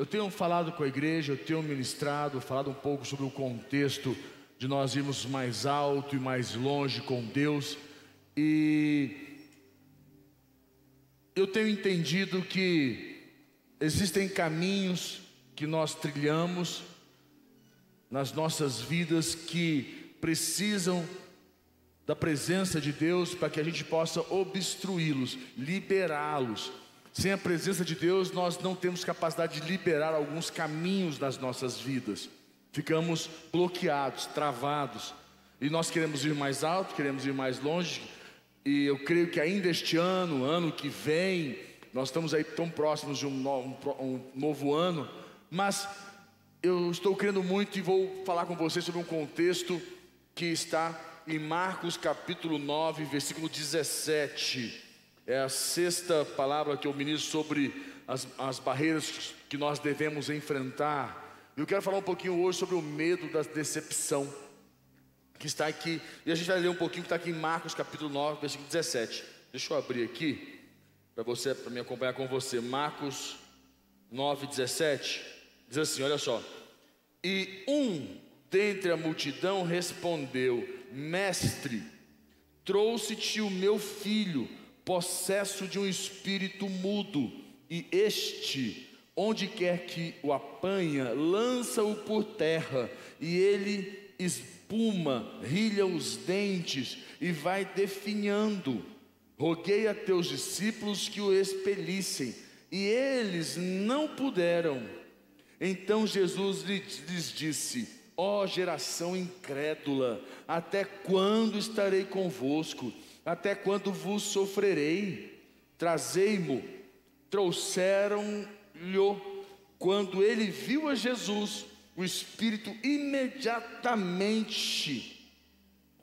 eu tenho falado com a igreja, eu tenho ministrado, falado um pouco sobre o contexto de nós irmos mais alto e mais longe com Deus, e eu tenho entendido que existem caminhos que nós trilhamos nas nossas vidas que precisam da presença de Deus para que a gente possa obstruí-los, liberá-los. Sem a presença de Deus, nós não temos capacidade de liberar alguns caminhos das nossas vidas. Ficamos bloqueados, travados. E nós queremos ir mais alto, queremos ir mais longe. E eu creio que ainda este ano, ano que vem, nós estamos aí tão próximos de um, um, um novo ano, mas eu estou crendo muito e vou falar com vocês sobre um contexto que está em Marcos capítulo 9, versículo 17. É a sexta palavra que eu ministro sobre as, as barreiras que nós devemos enfrentar. Eu quero falar um pouquinho hoje sobre o medo da decepção, que está aqui, e a gente vai ler um pouquinho que está aqui em Marcos capítulo 9, versículo 17. Deixa eu abrir aqui, para você, para me acompanhar com você. Marcos 9, 17, diz assim: olha só. E um dentre a multidão respondeu: Mestre, trouxe-te o meu filho, possesso de um espírito mudo, e este, onde quer que o apanha, lança-o por terra, e ele espuma, rilha os dentes e vai definhando. Roguei a teus discípulos que o expelissem, e eles não puderam. Então Jesus lhes disse: Ó oh, geração incrédula, até quando estarei convosco? Até quando vos sofrerei? Trazei-mo. Trouxeram-lhe, quando ele viu a Jesus, o Espírito imediatamente,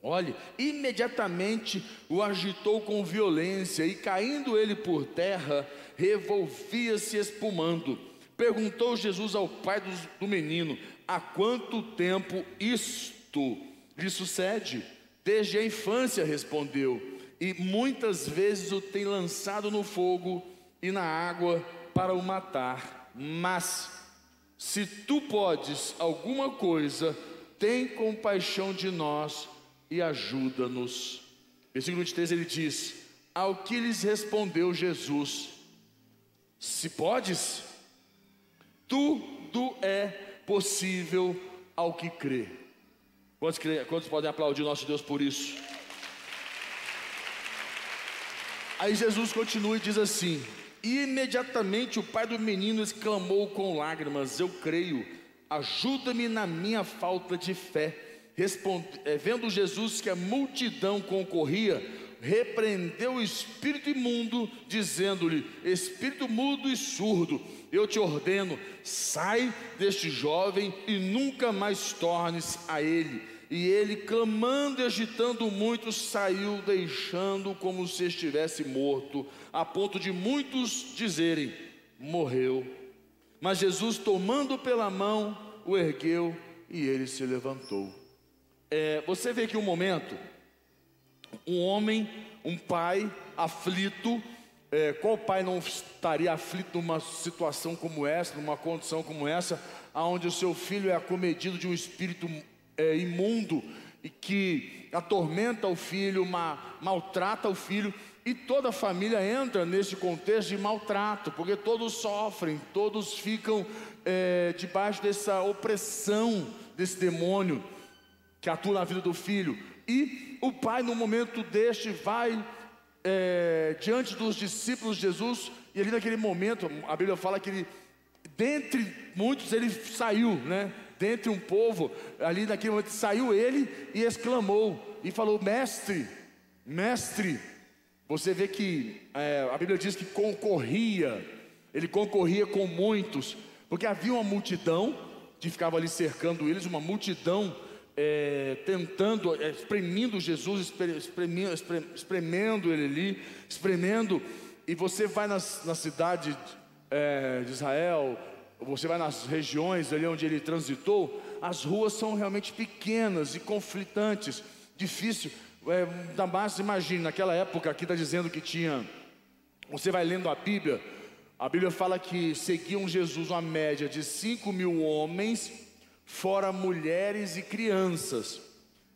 olhe, imediatamente o agitou com violência e caindo ele por terra, revolvia-se espumando. Perguntou Jesus ao pai do, do menino: há quanto tempo isto lhe sucede? Desde a infância, respondeu, e muitas vezes o tem lançado no fogo e na água para o matar. Mas, se tu podes alguma coisa, tem compaixão de nós e ajuda-nos. Versículo 23 ele diz: Ao que lhes respondeu Jesus: Se podes, tudo é possível ao que crê. Quantos, quantos podem aplaudir nosso Deus por isso? Aí Jesus continua e diz assim: e imediatamente o pai do menino exclamou com lágrimas: Eu creio, ajuda-me na minha falta de fé. Responde, é, vendo Jesus que a multidão concorria, repreendeu o espírito imundo, dizendo-lhe: Espírito mudo e surdo, eu te ordeno, sai deste jovem e nunca mais tornes a ele. E ele, clamando e agitando muito, saiu, deixando como se estivesse morto, a ponto de muitos dizerem: morreu. Mas Jesus, tomando pela mão, o ergueu e ele se levantou. É, você vê que um momento, um homem, um pai aflito, é, qual pai não estaria aflito numa situação como essa, numa condição como essa, onde o seu filho é acometido de um espírito é, imundo e que atormenta o filho, ma, maltrata o filho, e toda a família entra nesse contexto de maltrato, porque todos sofrem, todos ficam é, debaixo dessa opressão desse demônio que atua na vida do filho. E o pai, no momento deste, vai é, diante dos discípulos de Jesus, e ali naquele momento, a Bíblia fala que ele, dentre muitos, ele saiu, né? Dentre um povo, ali naquele momento saiu ele e exclamou, e falou: Mestre, mestre. Você vê que é, a Bíblia diz que concorria, ele concorria com muitos, porque havia uma multidão que ficava ali cercando eles, uma multidão é, tentando, é, espremendo Jesus, espremendo, espremendo ele ali, espremendo, e você vai nas, na cidade é, de Israel, você vai nas regiões ali onde ele transitou, as ruas são realmente pequenas e conflitantes, difícil. É, Damasco, imagine, naquela época aqui está dizendo que tinha, você vai lendo a Bíblia, A Bíblia fala que seguiam Jesus uma média de 5 mil homens, fora mulheres e crianças.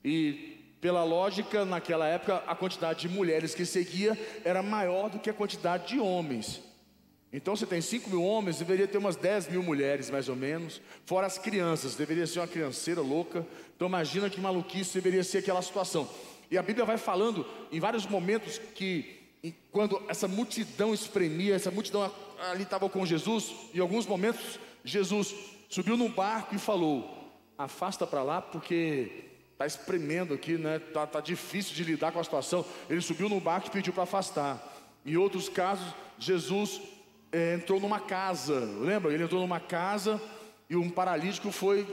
E pela lógica, naquela época, a quantidade de mulheres que seguia era maior do que a quantidade de homens. Então, você tem 5 mil homens, deveria ter umas 10 mil mulheres, mais ou menos, fora as crianças, deveria ser uma crianceira louca. Então, imagina que maluquice deveria ser aquela situação. E a Bíblia vai falando em vários momentos que, quando essa multidão espremia, essa multidão ali estava com Jesus, em alguns momentos, Jesus subiu num barco e falou: Afasta para lá, porque está espremendo aqui, né? Tá, tá difícil de lidar com a situação. Ele subiu no barco e pediu para afastar. Em outros casos, Jesus é, entrou numa casa, lembra? Ele entrou numa casa e um paralítico foi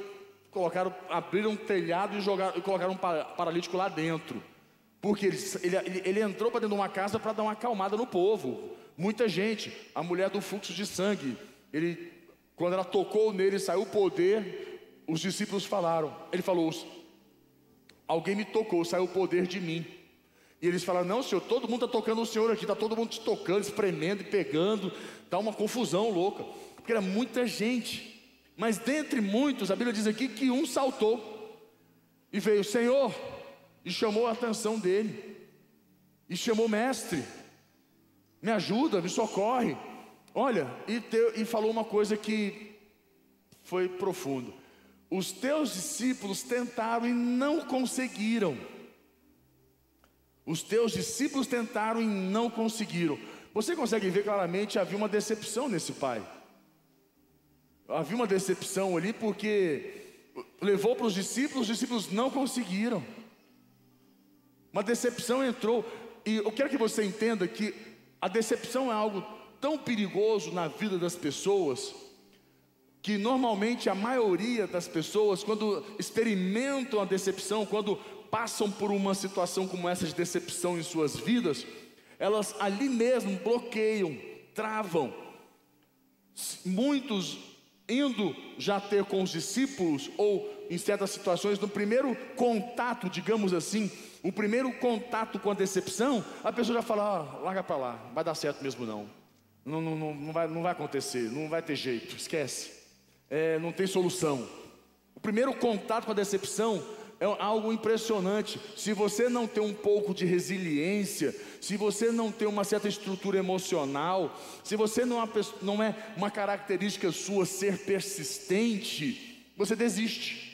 colocaram, abriram um telhado e jogaram, colocaram um paralítico lá dentro. Porque ele, ele, ele entrou para dentro de uma casa para dar uma acalmada no povo. Muita gente, a mulher do fluxo de sangue, ele, quando ela tocou nele, saiu o poder, os discípulos falaram, ele falou, alguém me tocou, saiu o poder de mim. E eles falaram: Não, senhor, todo mundo está tocando o senhor aqui, está todo mundo te tocando, espremendo e pegando, está uma confusão louca, porque era muita gente. Mas dentre muitos, a Bíblia diz aqui que um saltou e veio, Senhor, e chamou a atenção dele, e chamou mestre, me ajuda, me socorre. Olha, e, te, e falou uma coisa que foi profundo. Os teus discípulos tentaram e não conseguiram. Os teus discípulos tentaram e não conseguiram. Você consegue ver claramente havia uma decepção nesse pai. Havia uma decepção ali porque levou para os discípulos, os discípulos não conseguiram. Uma decepção entrou. E eu quero que você entenda que a decepção é algo tão perigoso na vida das pessoas que normalmente a maioria das pessoas, quando experimentam a decepção, quando passam por uma situação como essa de decepção em suas vidas, elas ali mesmo bloqueiam, travam. Muitos indo já ter com os discípulos, ou em certas situações, no primeiro contato, digamos assim, o primeiro contato com a decepção, a pessoa já fala: ah, larga para lá, vai dar certo mesmo não. Não, não, não, não, vai, não vai acontecer, não vai ter jeito, esquece. É, não tem solução. O primeiro contato com a decepção é algo impressionante. Se você não tem um pouco de resiliência, se você não tem uma certa estrutura emocional, se você não é, não é uma característica sua ser persistente, você desiste.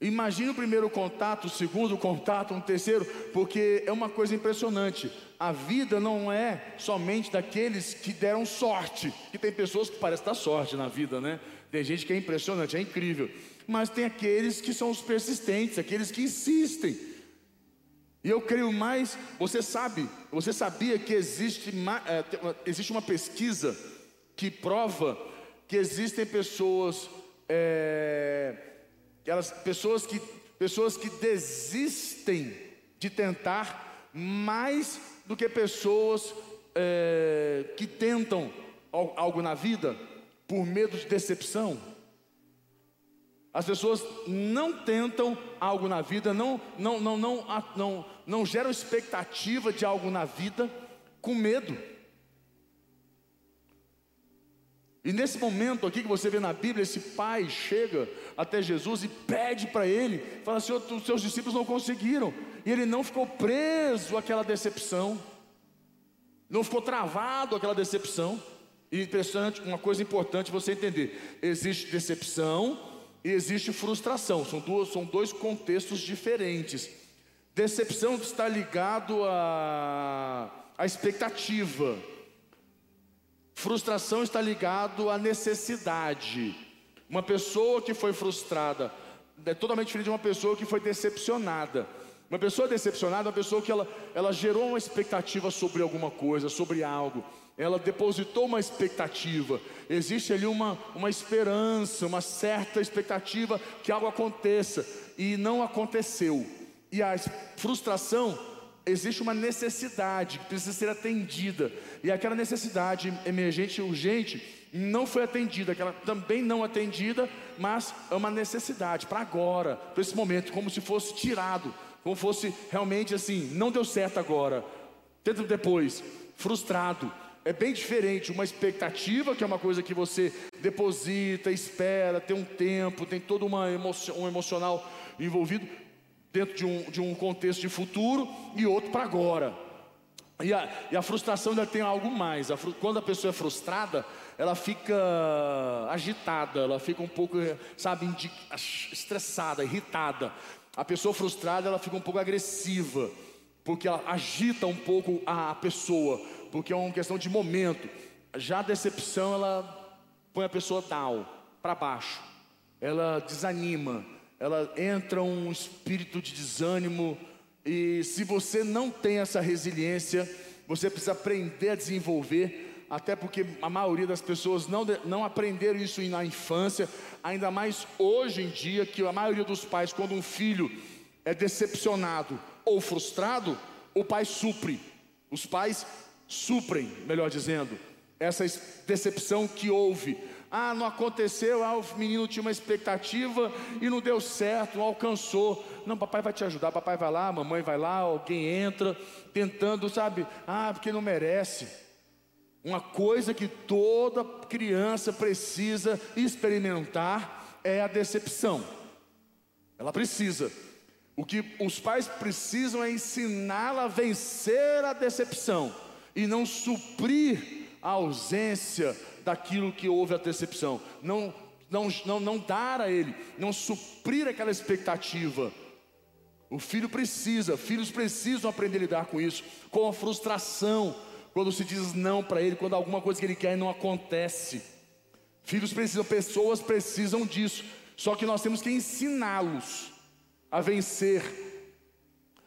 Imagine o primeiro contato, o segundo contato, um terceiro, porque é uma coisa impressionante. A vida não é somente daqueles que deram sorte, que tem pessoas que parecem dar sorte na vida, né? Tem gente que é impressionante, é incrível mas tem aqueles que são os persistentes, aqueles que insistem. E eu creio mais, você sabe, você sabia que existe, é, existe uma pesquisa que prova que existem pessoas, é, elas, pessoas, que, pessoas que desistem de tentar mais do que pessoas é, que tentam algo na vida por medo de decepção. As pessoas não tentam algo na vida, não, não, não, não, não, não geram expectativa de algo na vida com medo. E nesse momento aqui que você vê na Bíblia, esse pai chega até Jesus e pede para ele, fala: Senhor, os seus discípulos não conseguiram, e ele não ficou preso àquela decepção, não ficou travado àquela decepção. E impressionante, uma coisa importante você entender: existe decepção e existe frustração. São, duas, são dois contextos diferentes. Decepção está ligado à, à expectativa. Frustração está ligado à necessidade. Uma pessoa que foi frustrada é totalmente diferente de uma pessoa que foi decepcionada. Uma pessoa decepcionada é uma pessoa que ela, ela gerou uma expectativa sobre alguma coisa, sobre algo. Ela depositou uma expectativa, existe ali uma, uma esperança, uma certa expectativa que algo aconteça. E não aconteceu. E a frustração, existe uma necessidade que precisa ser atendida, e aquela necessidade emergente urgente não foi atendida, aquela também não atendida, mas é uma necessidade para agora, para esse momento, como se fosse tirado, como fosse realmente assim, não deu certo agora, tenta depois, frustrado é bem diferente uma expectativa, que é uma coisa que você deposita, espera, tem um tempo, tem todo uma emoção, um emocional envolvido dentro de um, de um contexto de futuro, e outro para agora. E a, e a, frustração ainda tem algo mais. A, quando a pessoa é frustrada, ela fica agitada, ela fica um pouco, sabe, estressada, irritada. A pessoa frustrada, ela fica um pouco agressiva, porque ela agita um pouco a pessoa, porque é uma questão de momento. Já a decepção, ela põe a pessoa down, para baixo. Ela desanima, ela entra um espírito de desânimo, e se você não tem essa resiliência, você precisa aprender a desenvolver, até porque a maioria das pessoas não, não aprenderam isso na infância, ainda mais hoje em dia, que a maioria dos pais, quando um filho é decepcionado ou frustrado, o pai supre. Os pais suprem, melhor dizendo, essa decepção que houve. Ah, não aconteceu, ah, o menino tinha uma expectativa e não deu certo, não alcançou. Não, papai vai te ajudar, papai vai lá, mamãe vai lá, alguém entra, tentando, sabe? Ah, porque não merece. Uma coisa que toda criança precisa experimentar é a decepção. Ela precisa. O que os pais precisam é ensiná-la a vencer a decepção e não suprir a ausência daquilo que houve a decepção, não, não, não, não dar a ele, não suprir aquela expectativa. O filho precisa, filhos precisam aprender a lidar com isso, com a frustração, quando se diz não para ele, quando alguma coisa que ele quer não acontece. Filhos precisam, pessoas precisam disso, só que nós temos que ensiná-los a vencer,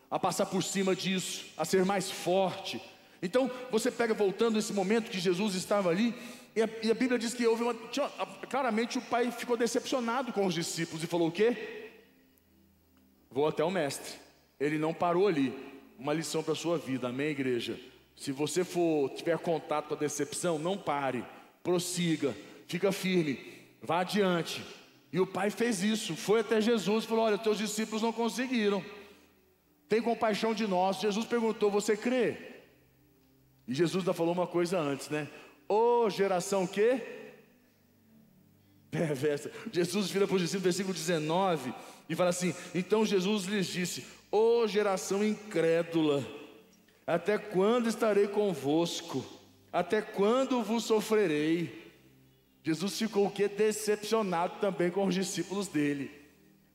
a passar por cima disso, a ser mais forte. Então, você pega voltando esse momento que Jesus estava ali, e a, e a Bíblia diz que houve uma. Tinha, claramente o pai ficou decepcionado com os discípulos e falou: O quê? Vou até o mestre. Ele não parou ali. Uma lição para a sua vida, amém, igreja? Se você for tiver contato com a decepção, não pare, prossiga, fica firme, vá adiante. E o pai fez isso, foi até Jesus e falou: Olha, teus discípulos não conseguiram. Tem compaixão de nós. Jesus perguntou: Você crê? E Jesus ainda falou uma coisa antes, né? Ô oh, geração que? Perversa. Jesus vira para os discípulos, versículo 19, e fala assim: Então Jesus lhes disse: Ô oh, geração incrédula, até quando estarei convosco? Até quando vos sofrerei? Jesus ficou o que? Decepcionado também com os discípulos dele.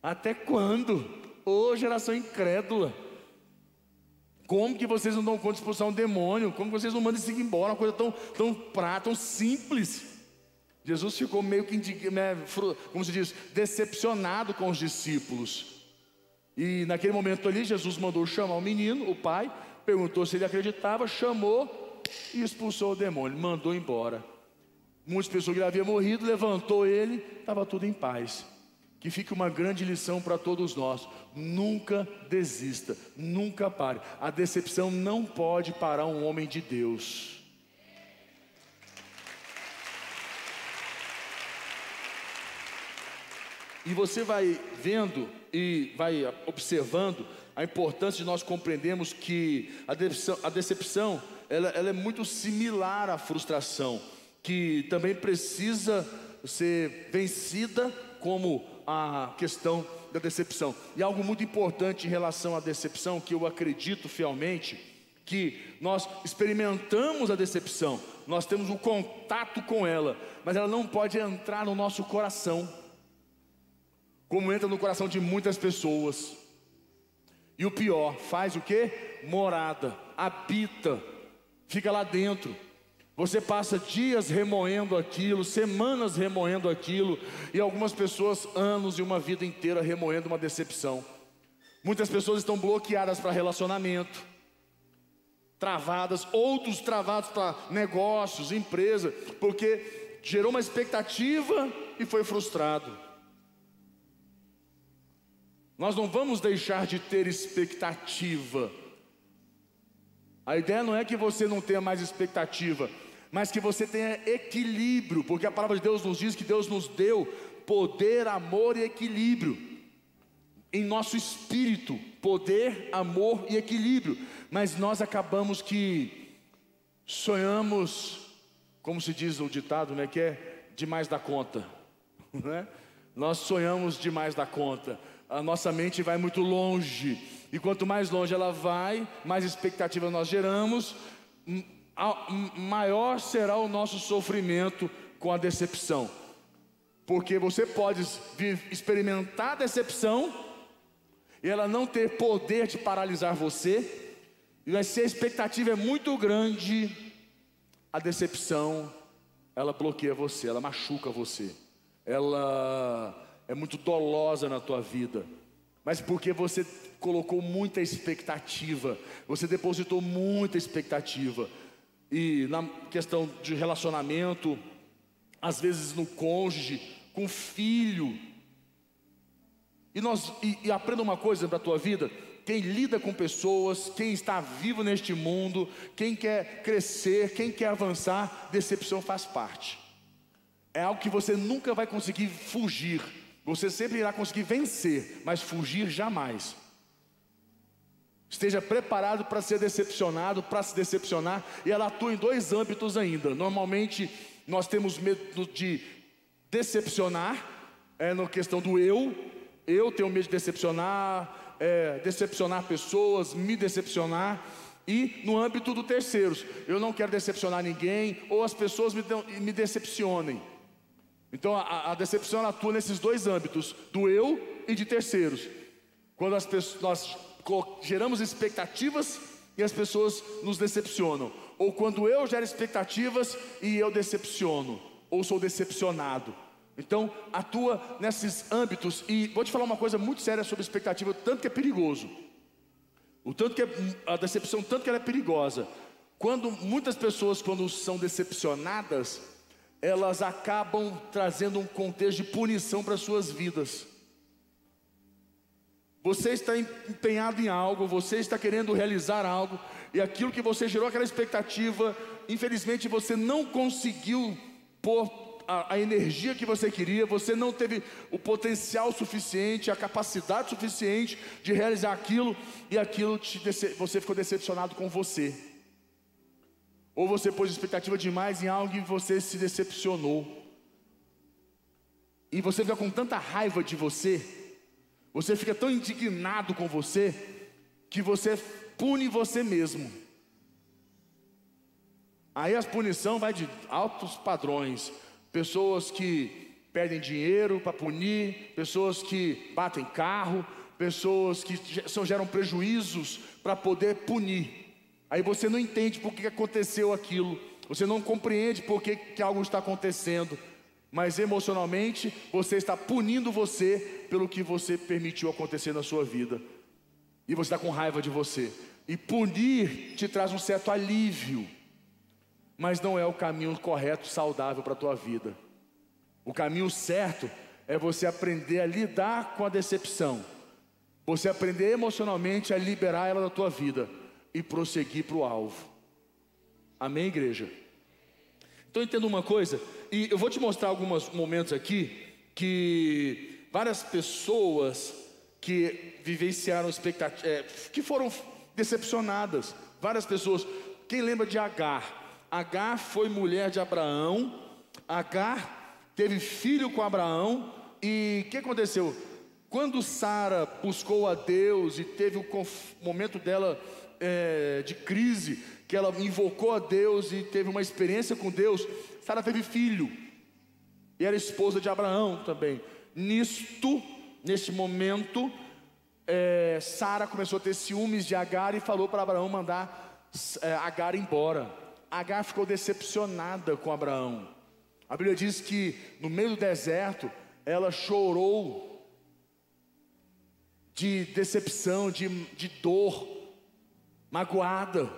Até quando? Ô oh, geração incrédula. Como que vocês não dão conta de expulsar um demônio? Como que vocês não mandam isso embora? Uma coisa tão, tão prata, tão simples. Jesus ficou meio que, né, como se diz, decepcionado com os discípulos. E naquele momento ali, Jesus mandou chamar o menino, o pai, perguntou se ele acreditava, chamou e expulsou o demônio, mandou embora. Muitas pessoas que haviam morrido, levantou ele, estava tudo em paz. Que fique uma grande lição para todos nós. Nunca desista, nunca pare. A decepção não pode parar um homem de Deus. E você vai vendo e vai observando a importância de nós compreendermos que a decepção, a decepção ela, ela é muito similar à frustração, que também precisa ser vencida como a questão da decepção. E algo muito importante em relação à decepção, que eu acredito fielmente, que nós experimentamos a decepção, nós temos um contato com ela, mas ela não pode entrar no nosso coração, como entra no coração de muitas pessoas. E o pior, faz o que? Morada, habita, fica lá dentro. Você passa dias remoendo aquilo, semanas remoendo aquilo, e algumas pessoas anos e uma vida inteira remoendo uma decepção. Muitas pessoas estão bloqueadas para relacionamento, travadas, outros travados para negócios, empresa, porque gerou uma expectativa e foi frustrado. Nós não vamos deixar de ter expectativa. A ideia não é que você não tenha mais expectativa, mas que você tenha equilíbrio, porque a palavra de Deus nos diz que Deus nos deu poder, amor e equilíbrio em nosso espírito, poder, amor e equilíbrio, mas nós acabamos que sonhamos, como se diz o ditado, né, que é demais da conta, né? Nós sonhamos demais da conta. A nossa mente vai muito longe. E quanto mais longe ela vai, mais expectativa nós geramos, maior será o nosso sofrimento com a decepção. Porque você pode experimentar a decepção e ela não ter poder de paralisar você, e se a expectativa é muito grande, a decepção ela bloqueia você, ela machuca você, ela é muito dolosa na tua vida, mas porque você colocou muita expectativa, você depositou muita expectativa, e na questão de relacionamento, às vezes no cônjuge, com filho. E nós e, e aprenda uma coisa para a tua vida: quem lida com pessoas, quem está vivo neste mundo, quem quer crescer, quem quer avançar, decepção faz parte. É algo que você nunca vai conseguir fugir. Você sempre irá conseguir vencer, mas fugir jamais. Esteja preparado para ser decepcionado, para se decepcionar, e ela atua em dois âmbitos ainda. Normalmente nós temos medo de decepcionar, é na questão do eu, eu tenho medo de decepcionar, é, decepcionar pessoas, me decepcionar, e no âmbito do terceiros, eu não quero decepcionar ninguém, ou as pessoas me, me decepcionem. Então a, a decepção atua nesses dois âmbitos, do eu e de terceiros. Quando as pessoas, nós geramos expectativas e as pessoas nos decepcionam, ou quando eu gero expectativas e eu decepciono, ou sou decepcionado. Então, atua nesses âmbitos e vou te falar uma coisa muito séria sobre expectativa, o tanto que é perigoso. O tanto que é, a decepção, tanto que ela é perigosa. Quando muitas pessoas quando são decepcionadas, elas acabam trazendo um contexto de punição para suas vidas. Você está empenhado em algo, você está querendo realizar algo, e aquilo que você gerou aquela expectativa, infelizmente você não conseguiu pôr a, a, energia que você queria, você não teve o potencial suficiente, a capacidade suficiente de realizar aquilo, e aquilo te, você ficou decepcionado com você. Ou você pôs expectativa demais em algo e você se decepcionou. E você fica com tanta raiva de você, você fica tão indignado com você que você pune você mesmo. Aí a punição vai de altos padrões. Pessoas que perdem dinheiro para punir, pessoas que batem carro, pessoas que geram prejuízos para poder punir. Aí você não entende por que aconteceu aquilo, você não compreende por que, que algo está acontecendo. Mas emocionalmente você está punindo você pelo que você permitiu acontecer na sua vida, e você está com raiva de você. E punir te traz um certo alívio, mas não é o caminho correto, saudável para a tua vida. O caminho certo é você aprender a lidar com a decepção, você aprender emocionalmente a liberar ela da tua vida e prosseguir para o alvo. Amém, igreja? Então entenda uma coisa, e eu vou te mostrar alguns momentos aqui que várias pessoas que vivenciaram expectativas, é, que foram decepcionadas, várias pessoas. Quem lembra de Agar? Agar foi mulher de Abraão. Agar teve filho com Abraão. E o que aconteceu? Quando Sara buscou a Deus e teve o momento dela é, de crise, que ela invocou a Deus e teve uma experiência com Deus, Sara teve filho e era esposa de Abraão também. Nisto, neste momento, é, Sara começou a ter ciúmes de Agar e falou para Abraão mandar é, Agar embora. Agar ficou decepcionada com Abraão. A Bíblia diz que no meio do deserto ela chorou de decepção, de, de dor, magoada.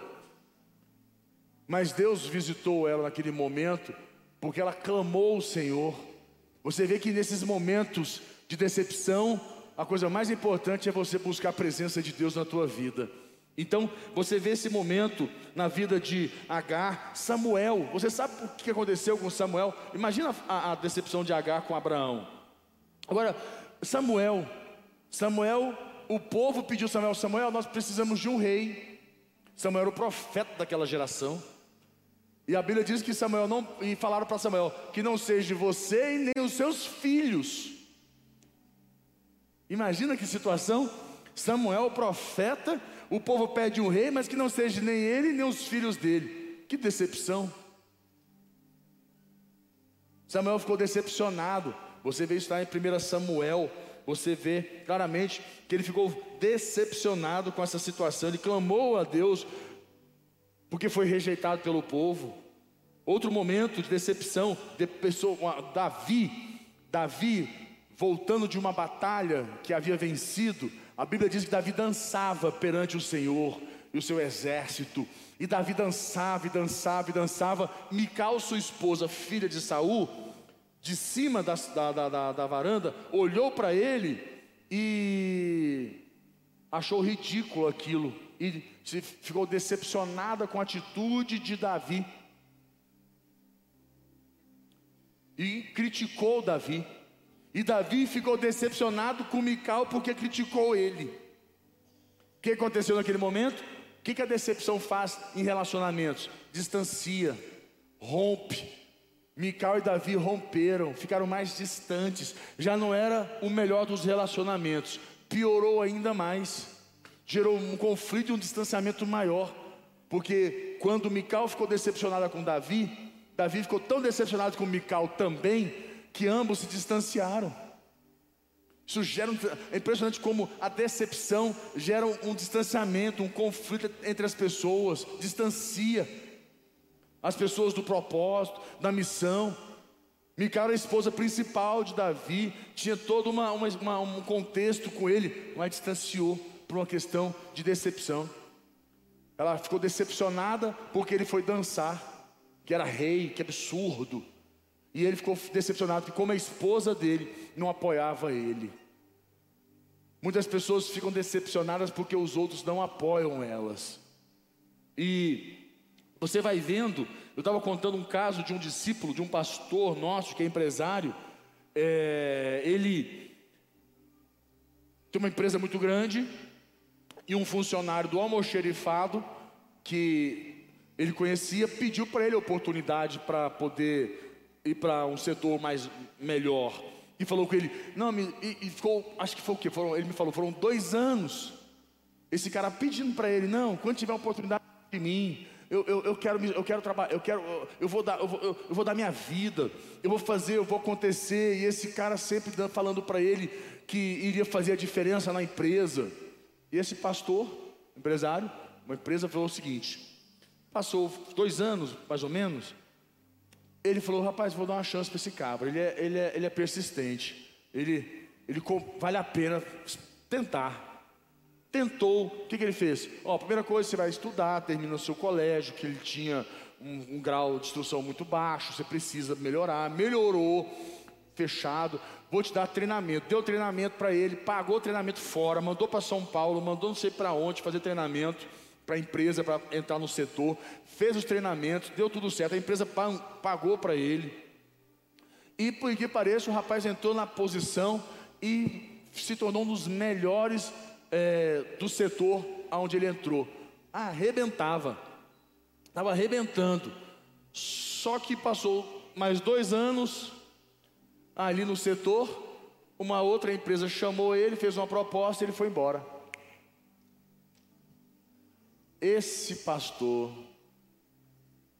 Mas Deus visitou ela naquele momento, porque ela clamou o Senhor. Você vê que nesses momentos de decepção, a coisa mais importante é você buscar a presença de Deus na tua vida. Então, você vê esse momento na vida de Agar, Samuel. Você sabe o que aconteceu com Samuel? Imagina a, a decepção de Agar com Abraão. Agora, Samuel, Samuel, o povo pediu Samuel, Samuel, nós precisamos de um rei. Samuel era o profeta daquela geração. E a Bíblia diz que Samuel não e falaram para Samuel que não seja você e nem os seus filhos. Imagina que situação. Samuel, o profeta, o povo pede um rei, mas que não seja nem ele nem os filhos dele. Que decepção. Samuel ficou decepcionado. Você vê isso lá em 1 Samuel. Você vê claramente que ele ficou decepcionado com essa situação. Ele clamou a Deus porque foi rejeitado pelo povo. Outro momento de decepção, de pessoa, Davi, Davi voltando de uma batalha que havia vencido, a Bíblia diz que Davi dançava perante o Senhor e o seu exército. E Davi dançava e dançava e dançava. Mical, sua esposa, filha de Saul, de cima da, da, da, da varanda, olhou para ele e achou ridículo aquilo e ficou decepcionada com a atitude de Davi. E criticou Davi. E Davi ficou decepcionado com Mical porque criticou ele. O que aconteceu naquele momento? O que, que a decepção faz em relacionamentos? Distancia, rompe. Mical e Davi romperam, ficaram mais distantes. Já não era o melhor dos relacionamentos, piorou ainda mais gerou um conflito e um distanciamento maior. Porque quando Mical ficou decepcionada com Davi, Davi ficou tão decepcionado com Mical também, que ambos se distanciaram. Isso gera é impressionante como a decepção gera um distanciamento, um conflito entre as pessoas, distancia as pessoas do propósito, da missão. Mical era a esposa principal de Davi, tinha todo uma, uma, um contexto com ele, mas distanciou por uma questão de decepção. Ela ficou decepcionada porque ele foi dançar, que era rei, que absurdo. E ele ficou decepcionado porque, como a esposa dele não apoiava ele. Muitas pessoas ficam decepcionadas porque os outros não apoiam elas. E você vai vendo, eu estava contando um caso de um discípulo, de um pastor nosso que é empresário. É, ele tem uma empresa muito grande, e um funcionário do almoxerifado que ele conhecia pediu para ele oportunidade para poder ir para um setor mais melhor e falou com ele não me, e, e, ficou acho que foi o que foram ele me falou foram dois anos esse cara pedindo para ele não quando tiver oportunidade de mim eu, eu, eu, quero eu quero trabalhar eu quero eu vou dar eu vou, eu, eu vou dar minha vida. Eu vou fazer eu vou acontecer. E esse cara sempre falando para ele que iria fazer a diferença na empresa. E esse pastor, empresário, uma empresa, falou o seguinte: passou dois anos, mais ou menos, ele falou: rapaz, vou dar uma chance para esse cabra, ele é, ele é, ele é persistente, ele, ele vale a pena tentar. Tentou, o que, que ele fez? Ó, primeira coisa, você vai estudar, termina o seu colégio, que ele tinha um, um grau de instrução muito baixo, você precisa melhorar, melhorou, fechado vou te dar treinamento. Deu treinamento para ele, pagou o treinamento fora, mandou para São Paulo, mandou não sei para onde fazer treinamento para a empresa, para entrar no setor, fez os treinamentos, deu tudo certo, a empresa pagou para ele. E por que pareça, o rapaz entrou na posição e se tornou um dos melhores é, do setor aonde ele entrou. Arrebentava, estava arrebentando. Só que passou mais dois anos, ali no setor, uma outra empresa chamou ele, fez uma proposta e ele foi embora. Esse pastor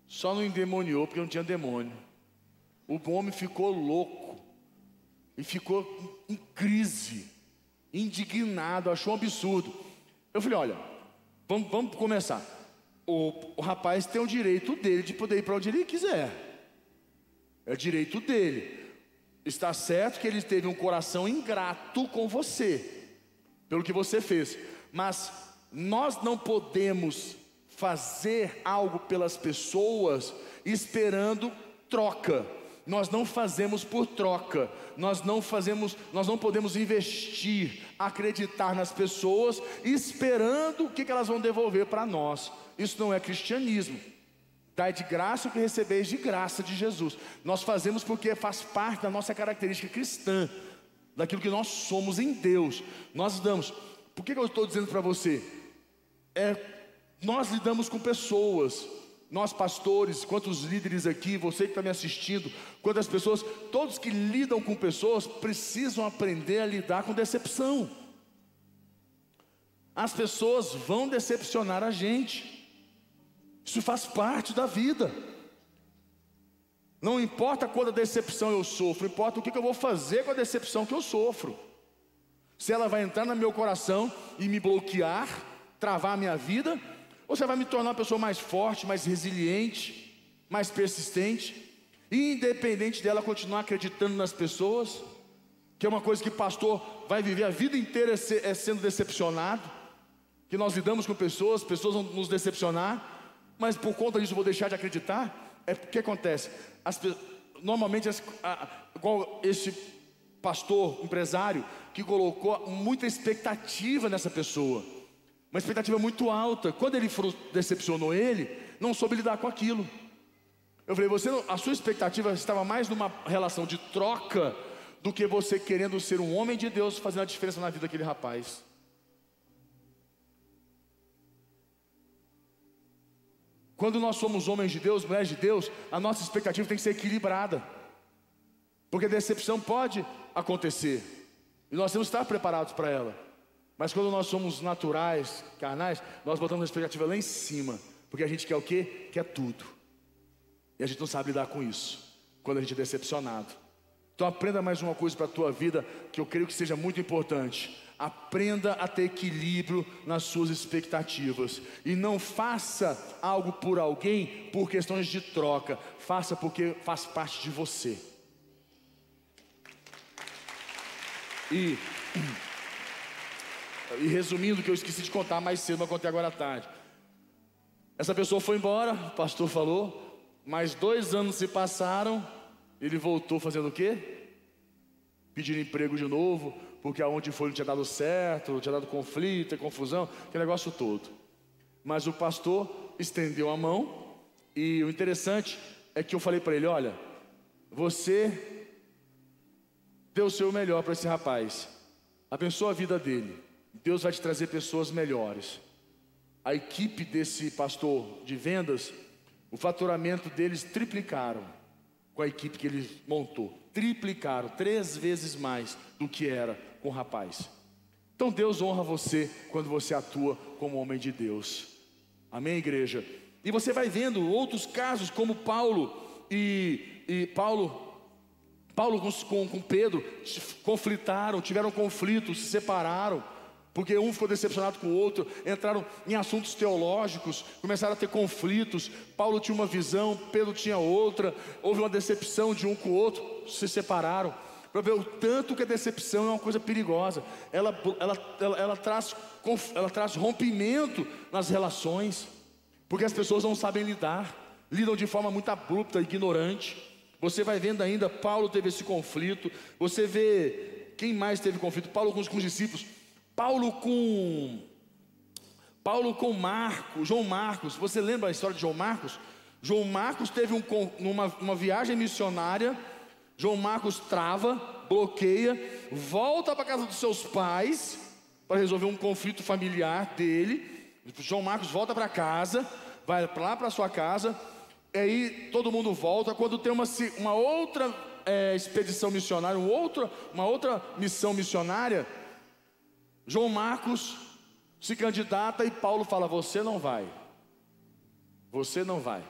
só não endemoniou porque não tinha demônio. O homem ficou louco e ficou em crise, indignado, achou um absurdo. Eu falei: olha, vamos, vamos começar. O, o rapaz tem o direito dele de poder ir para onde ele quiser, é direito dele. Está certo que ele teve um coração ingrato com você, pelo que você fez, mas nós não podemos fazer algo pelas pessoas esperando troca. Nós não fazemos por troca. Nós não fazemos, nós não podemos investir, acreditar nas pessoas esperando o que elas vão devolver para nós. Isso não é cristianismo. Dai de graça o que recebeis de graça de Jesus. Nós fazemos porque faz parte da nossa característica cristã, daquilo que nós somos em Deus. Nós damos. Por que, que eu estou dizendo para você? É, nós lidamos com pessoas. Nós pastores, quantos líderes aqui, você que está me assistindo, quantas pessoas, todos que lidam com pessoas precisam aprender a lidar com decepção. As pessoas vão decepcionar a gente, isso faz parte da vida. Não importa quanta decepção eu sofro, importa o que eu vou fazer com a decepção que eu sofro. Se ela vai entrar no meu coração e me bloquear, travar a minha vida, você vai me tornar uma pessoa mais forte, mais resiliente, mais persistente, independente dela continuar acreditando nas pessoas, que é uma coisa que pastor vai viver a vida inteira é sendo decepcionado, que nós lidamos com pessoas, pessoas vão nos decepcionar, mas por conta disso vou deixar de acreditar. É o que acontece? As, normalmente, as, a, igual esse pastor, empresário, que colocou muita expectativa nessa pessoa uma expectativa muito alta. Quando ele decepcionou ele, não soube lidar com aquilo. Eu falei, você a sua expectativa estava mais numa relação de troca do que você querendo ser um homem de Deus fazendo a diferença na vida daquele rapaz. Quando nós somos homens de Deus, mulheres de Deus, a nossa expectativa tem que ser equilibrada. Porque decepção pode acontecer. E nós temos que estar preparados para ela. Mas quando nós somos naturais, carnais, nós botamos a expectativa lá em cima. Porque a gente quer o quê? Quer tudo. E a gente não sabe lidar com isso. Quando a gente é decepcionado. Então aprenda mais uma coisa para a tua vida que eu creio que seja muito importante. Aprenda a ter equilíbrio nas suas expectativas. E não faça algo por alguém por questões de troca. Faça porque faz parte de você. E e resumindo, que eu esqueci de contar mais cedo, mas contei agora à tarde. Essa pessoa foi embora, o pastor falou, mais dois anos se passaram, ele voltou fazendo o quê? Pedindo emprego de novo, porque aonde foi não tinha dado certo, não tinha dado conflito, confusão, aquele negócio todo. Mas o pastor estendeu a mão, e o interessante é que eu falei para ele: olha, você deu o seu melhor para esse rapaz, abençoa a vida dele. Deus vai te trazer pessoas melhores. A equipe desse pastor de vendas, o faturamento deles triplicaram com a equipe que ele montou. Triplicaram, três vezes mais do que era com o rapaz. Então Deus honra você quando você atua como homem de Deus. Amém, igreja? E você vai vendo outros casos como Paulo e, e Paulo Paulo com, com Pedro conflitaram, tiveram conflitos, se separaram porque um ficou decepcionado com o outro, entraram em assuntos teológicos, começaram a ter conflitos. Paulo tinha uma visão, Pedro tinha outra, houve uma decepção de um com o outro, se separaram. Para ver o tanto que a decepção é uma coisa perigosa, ela, ela, ela, ela, traz, ela traz rompimento nas relações, porque as pessoas não sabem lidar, lidam de forma muito abrupta, ignorante. Você vai vendo ainda, Paulo teve esse conflito, você vê quem mais teve conflito? Paulo com os, com os discípulos. Paulo com Paulo com Marcos, João Marcos. Você lembra a história de João Marcos? João Marcos teve um, uma, uma viagem missionária. João Marcos trava, bloqueia, volta para casa dos seus pais para resolver um conflito familiar dele. João Marcos volta para casa, vai lá para sua casa, aí todo mundo volta. Quando tem uma, uma outra é, expedição missionária, uma outra, uma outra missão missionária, João Marcos se candidata e Paulo fala: Você não vai. Você não vai.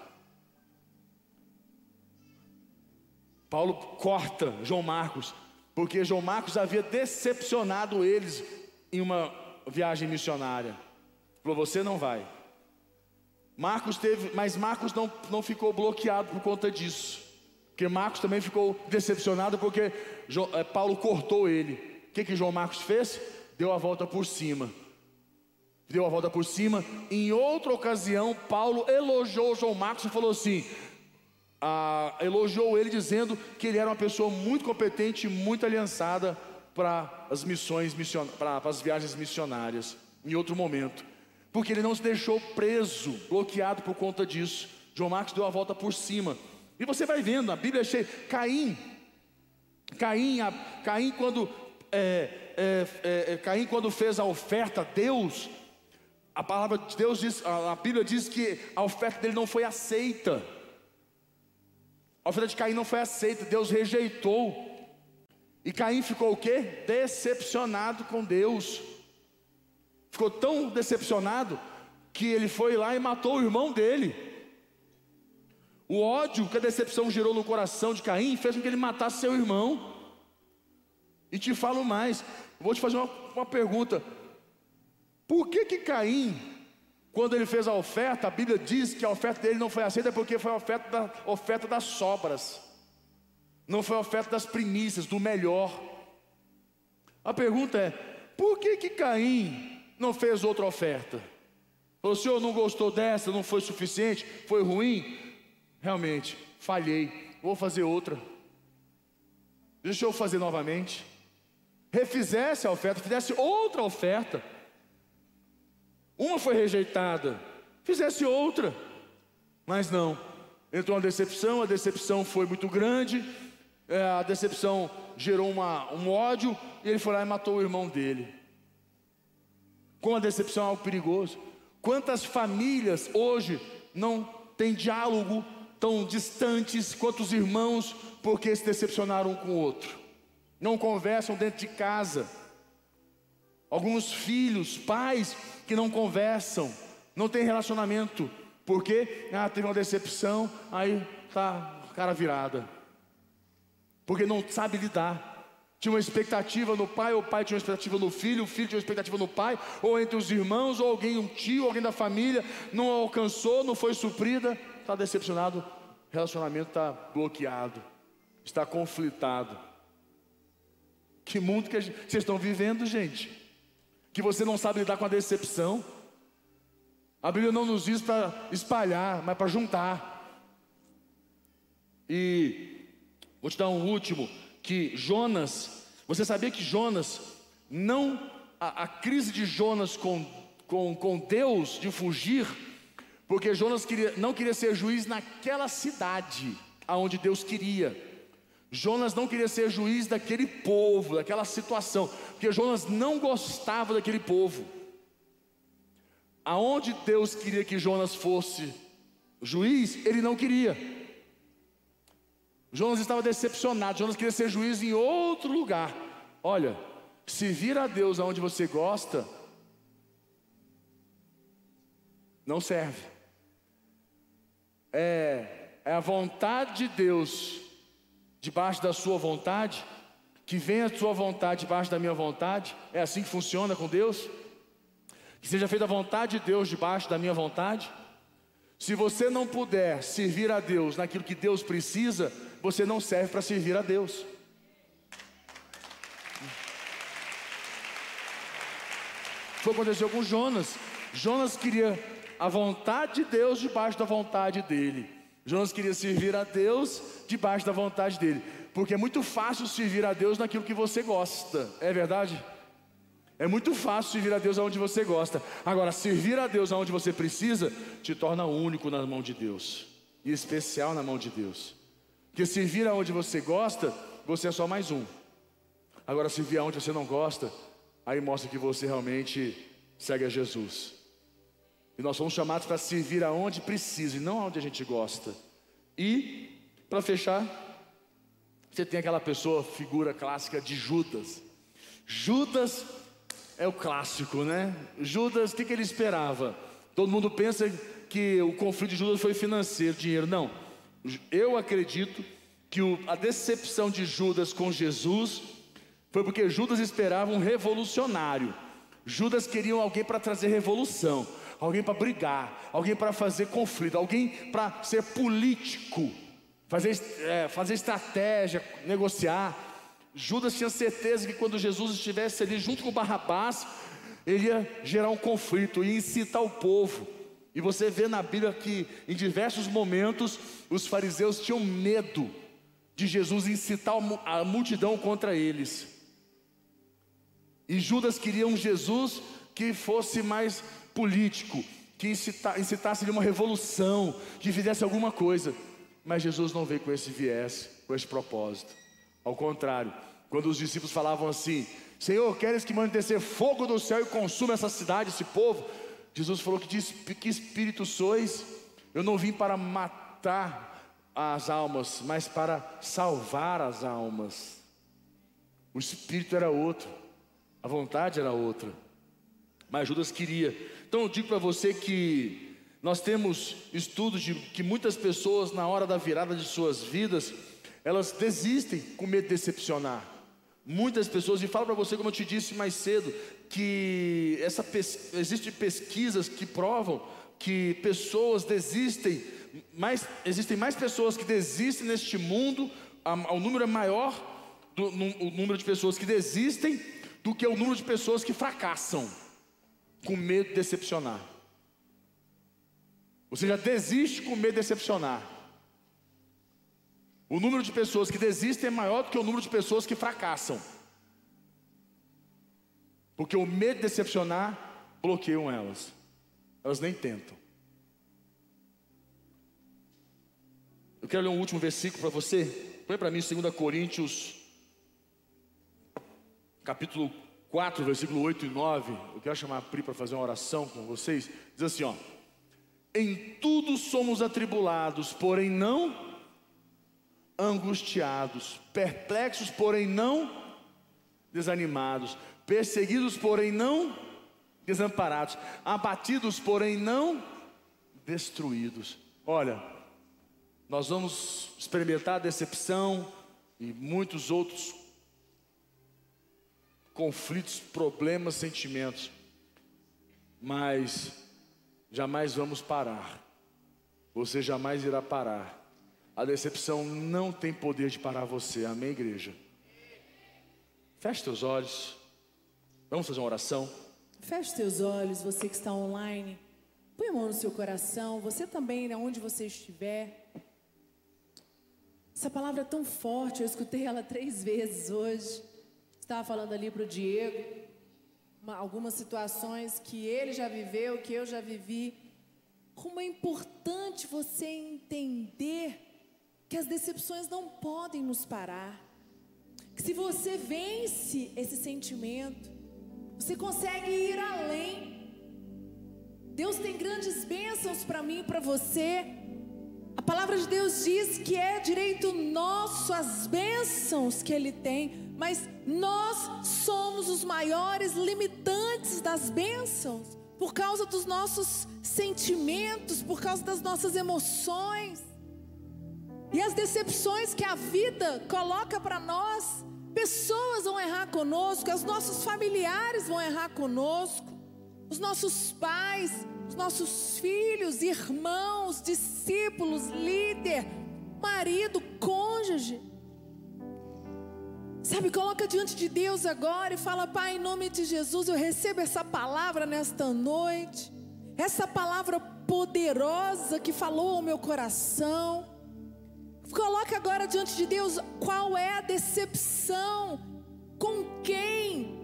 Paulo corta João Marcos, porque João Marcos havia decepcionado eles em uma viagem missionária. Falou: Você não vai. Marcos teve, mas Marcos não, não ficou bloqueado por conta disso. Porque Marcos também ficou decepcionado porque eh, Paulo cortou ele. O que, que João Marcos fez? Deu a volta por cima. Deu a volta por cima. Em outra ocasião, Paulo elogiou João Marcos e falou assim: ah, elogiou ele dizendo que ele era uma pessoa muito competente, muito aliançada para as missões, para as viagens missionárias. Em outro momento, porque ele não se deixou preso, bloqueado por conta disso. João Marcos deu a volta por cima. E você vai vendo, a Bíblia é cheia. Caim, Caim, a, Caim quando é, é, é, é, Caim, quando fez a oferta a Deus, a palavra de Deus diz, a Bíblia diz que a oferta dele não foi aceita. A oferta de Caim não foi aceita, Deus rejeitou. E Caim ficou o quê? Decepcionado com Deus. Ficou tão decepcionado que ele foi lá e matou o irmão dele. O ódio que a decepção gerou no coração de Caim fez com que ele matasse seu irmão. E te falo mais, vou te fazer uma, uma pergunta: por que que Caim, quando ele fez a oferta, a Bíblia diz que a oferta dele não foi aceita porque foi a oferta, da, oferta das sobras, não foi a oferta das primícias, do melhor. A pergunta é: por que que Caim não fez outra oferta? O senhor não gostou dessa, não foi suficiente, foi ruim? Realmente, falhei, vou fazer outra. Deixa eu fazer novamente. Refizesse a oferta, fizesse outra oferta. Uma foi rejeitada, fizesse outra, mas não. Entrou uma decepção, a decepção foi muito grande, é, a decepção gerou uma, um ódio, e ele foi lá e matou o irmão dele. Com a decepção é algo perigoso. Quantas famílias hoje não têm diálogo tão distantes quanto os irmãos, porque se decepcionaram um com o outro, não conversam dentro de casa. Alguns filhos, pais que não conversam, não tem relacionamento, porque ah, teve uma decepção, aí tá cara virada, porque não sabe lidar. Tinha uma expectativa no pai, ou o pai tinha uma expectativa no filho, o filho tinha uma expectativa no pai, ou entre os irmãos, ou alguém, um tio, alguém da família, não alcançou, não foi suprida, está decepcionado, relacionamento está bloqueado, está conflitado. Que mundo que vocês estão vivendo, gente? que você não sabe lidar com a decepção. A Bíblia não nos diz para espalhar, mas para juntar. E vou te dar um último, que Jonas, você sabia que Jonas não a, a crise de Jonas com, com, com Deus de fugir, porque Jonas queria, não queria ser juiz naquela cidade aonde Deus queria. Jonas não queria ser juiz daquele povo, daquela situação, porque Jonas não gostava daquele povo. Aonde Deus queria que Jonas fosse juiz, ele não queria. Jonas estava decepcionado, Jonas queria ser juiz em outro lugar. Olha, se vir a Deus aonde você gosta, não serve. É, é a vontade de Deus debaixo da sua vontade, que venha a sua vontade debaixo da minha vontade, é assim que funciona com Deus? Que seja feita a vontade de Deus debaixo da minha vontade? Se você não puder servir a Deus naquilo que Deus precisa, você não serve para servir a Deus. Foi o que aconteceu com Jonas. Jonas queria a vontade de Deus debaixo da vontade dele. Jonas queria servir a Deus debaixo da vontade dele, porque é muito fácil servir a Deus naquilo que você gosta, é verdade? É muito fácil servir a Deus aonde você gosta. Agora, servir a Deus aonde você precisa te torna único na mão de Deus e especial na mão de Deus. Porque servir aonde você gosta, você é só mais um. Agora, servir aonde você não gosta, aí mostra que você realmente segue a Jesus. E nós somos chamados para servir aonde precisa e não aonde a gente gosta. E, para fechar, você tem aquela pessoa, figura clássica de Judas. Judas é o clássico, né? Judas, o que, que ele esperava? Todo mundo pensa que o conflito de Judas foi financeiro, dinheiro. Não. Eu acredito que o, a decepção de Judas com Jesus foi porque Judas esperava um revolucionário. Judas queria alguém para trazer revolução alguém para brigar, alguém para fazer conflito, alguém para ser político, fazer, é, fazer estratégia, negociar. Judas tinha certeza que quando Jesus estivesse ali junto com Barrabás, ele ia gerar um conflito, ia incitar o povo. E você vê na Bíblia que em diversos momentos os fariseus tinham medo de Jesus incitar a multidão contra eles. E Judas queria um Jesus que fosse mais político, que incitasse de uma revolução, que fizesse alguma coisa. Mas Jesus não veio com esse viés, com esse propósito. Ao contrário, quando os discípulos falavam assim: Senhor, queres que mande descer fogo do céu e consuma essa cidade, esse povo? Jesus falou que diz que espírito sois? Eu não vim para matar as almas, mas para salvar as almas. O espírito era outro, a vontade era outra. Mas Judas queria. Então eu digo para você que nós temos estudos de que muitas pessoas na hora da virada de suas vidas, elas desistem com medo de decepcionar. Muitas pessoas, e falo para você, como eu te disse mais cedo, que essa pes existe pesquisas que provam que pessoas desistem, mais, existem mais pessoas que desistem neste mundo, o número é maior do no, o número de pessoas que desistem do que o número de pessoas que fracassam com medo de decepcionar. Ou seja, desiste com medo de decepcionar. O número de pessoas que desistem é maior do que o número de pessoas que fracassam. Porque o medo de decepcionar bloqueiam elas. Elas nem tentam. Eu quero ler um último versículo para você. Põe para mim 2 Coríntios, capítulo 4, versículo 8 e 9. Eu quero chamar a Pri para fazer uma oração com vocês. Diz assim: ó. Em tudo somos atribulados, porém não angustiados, perplexos, porém não desanimados, perseguidos, porém não desamparados, abatidos, porém não destruídos. Olha, nós vamos experimentar decepção e muitos outros conflitos, problemas, sentimentos, mas jamais vamos parar. Você jamais irá parar a decepção não tem poder de parar você. Amém, igreja? Feche teus olhos. Vamos fazer uma oração. Feche teus olhos, você que está online. Põe a mão no seu coração. Você também, onde você estiver. Essa palavra é tão forte, eu escutei ela três vezes hoje. Estava falando ali para o Diego. Uma, algumas situações que ele já viveu, que eu já vivi. Como é importante você entender que as decepções não podem nos parar. Que se você vence esse sentimento, você consegue ir além. Deus tem grandes bênçãos para mim e para você. A palavra de Deus diz que é direito nosso as bênçãos que Ele tem, mas nós somos os maiores limitantes das bênçãos por causa dos nossos sentimentos, por causa das nossas emoções. E as decepções que a vida coloca para nós, pessoas vão errar conosco, os nossos familiares vão errar conosco, os nossos pais, os nossos filhos, irmãos, discípulos, líder, marido, cônjuge. Sabe, coloca diante de Deus agora e fala: Pai, em nome de Jesus, eu recebo essa palavra nesta noite, essa palavra poderosa que falou ao meu coração. Coloque agora diante de Deus qual é a decepção, com quem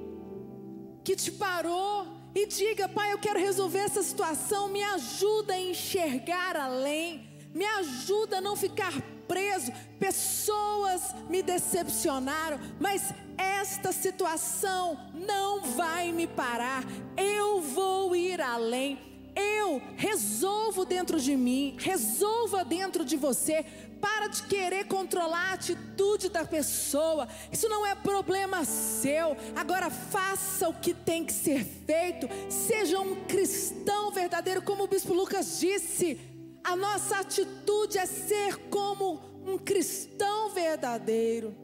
que te parou e diga, Pai, eu quero resolver essa situação, me ajuda a enxergar além, me ajuda a não ficar preso. Pessoas me decepcionaram, mas esta situação não vai me parar. Eu vou ir além. Eu resolvo dentro de mim, resolva dentro de você para de querer controlar a atitude da pessoa. Isso não é problema seu. Agora faça o que tem que ser feito. Seja um cristão verdadeiro, como o bispo Lucas disse. A nossa atitude é ser como um cristão verdadeiro.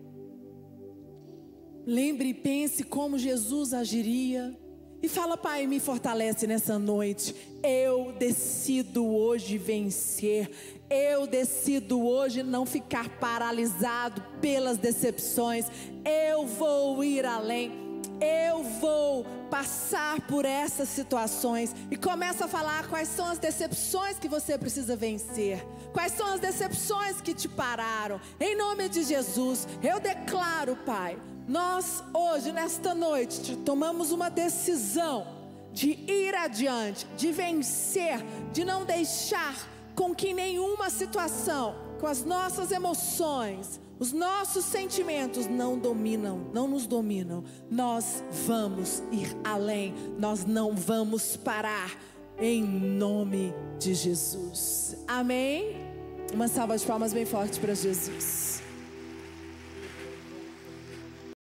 Lembre e pense como Jesus agiria. E fala, Pai, me fortalece nessa noite. Eu decido hoje vencer. Eu decido hoje não ficar paralisado pelas decepções. Eu vou ir além. Eu vou passar por essas situações e começa a falar quais são as decepções que você precisa vencer. Quais são as decepções que te pararam? Em nome de Jesus, eu declaro, Pai, nós hoje nesta noite tomamos uma decisão de ir adiante, de vencer, de não deixar com que nenhuma situação, com as nossas emoções, os nossos sentimentos não dominam, não nos dominam. Nós vamos ir além, nós não vamos parar. em nome de Jesus. Amém? Uma salva de palmas bem forte para Jesus.